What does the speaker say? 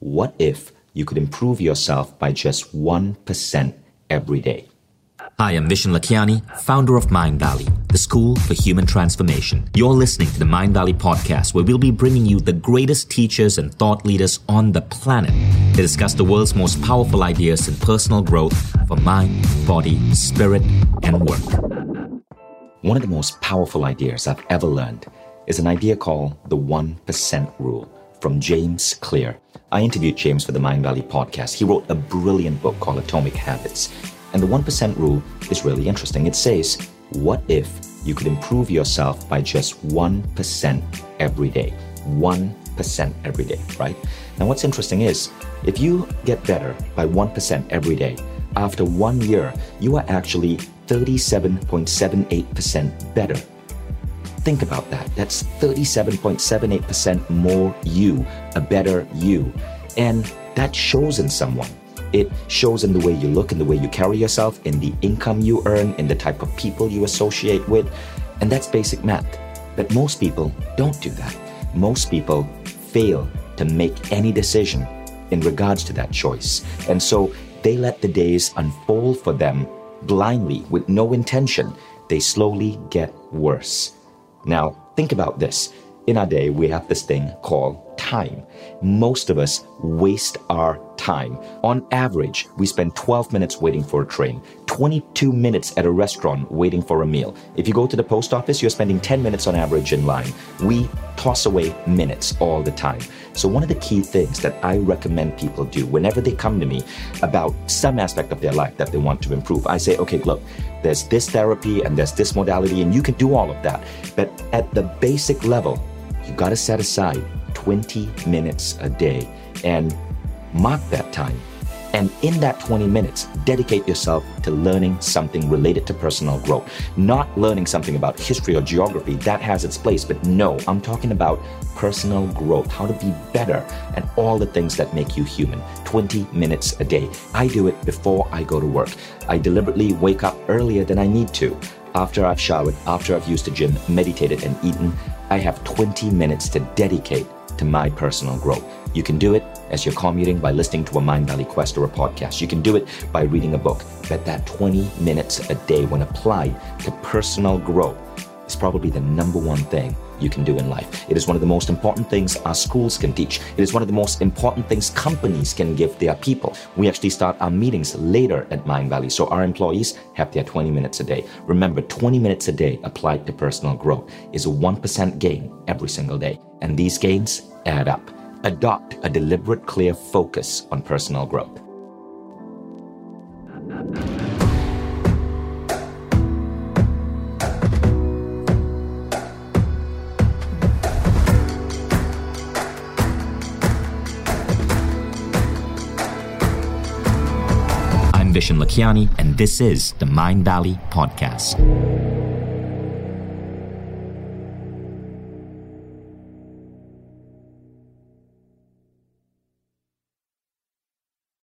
What if you could improve yourself by just 1% every day? Hi, I'm Vishen Lakhiani, founder of Mindvalley, the school for human transformation. You're listening to the Mindvalley podcast, where we'll be bringing you the greatest teachers and thought leaders on the planet to discuss the world's most powerful ideas in personal growth for mind, body, spirit, and work. One of the most powerful ideas I've ever learned is an idea called the 1% rule from James Clear. I interviewed James for the Mindvalley podcast. He wrote a brilliant book called Atomic Habits. And the 1% rule is really interesting. It says, What if you could improve yourself by just 1% every day? 1% every day, right? Now, what's interesting is if you get better by 1% every day, after one year, you are actually 37.78% better Think about that. That's 37.78% more you, a better you. And that shows in someone. It shows in the way you look, in the way you carry yourself, in the income you earn, in the type of people you associate with. And that's basic math. But most people don't do that. Most people fail to make any decision in regards to that choice. And so they let the days unfold for them blindly with no intention. They slowly get worse. Now, think about this. In our day, we have this thing called time. Most of us waste our time. On average, we spend 12 minutes waiting for a train, 22 minutes at a restaurant waiting for a meal. If you go to the post office, you're spending 10 minutes on average in line. We toss away minutes all the time. So, one of the key things that I recommend people do whenever they come to me about some aspect of their life that they want to improve, I say, okay, look, there's this therapy and there's this modality, and you can do all of that. But at the basic level, you got to set aside 20 minutes a day and mark that time. And in that 20 minutes, dedicate yourself to learning something related to personal growth. Not learning something about history or geography, that has its place, but no, I'm talking about personal growth, how to be better, and all the things that make you human. 20 minutes a day. I do it before I go to work. I deliberately wake up earlier than I need to. After I've showered, after I've used the gym, meditated, and eaten, I have 20 minutes to dedicate to my personal growth. You can do it as you're commuting by listening to a Mindvalley Quest or a podcast. You can do it by reading a book. But that 20 minutes a day, when applied to personal growth, is probably the number one thing you can do in life. It is one of the most important things our schools can teach. It is one of the most important things companies can give their people. We actually start our meetings later at Mindvalley, so our employees have their 20 minutes a day. Remember, 20 minutes a day applied to personal growth is a 1% gain every single day. And these gains add up. Adopt a deliberate, clear focus on personal growth. I'm Vishen Lakhiani, and this is the Mindvalley Podcast.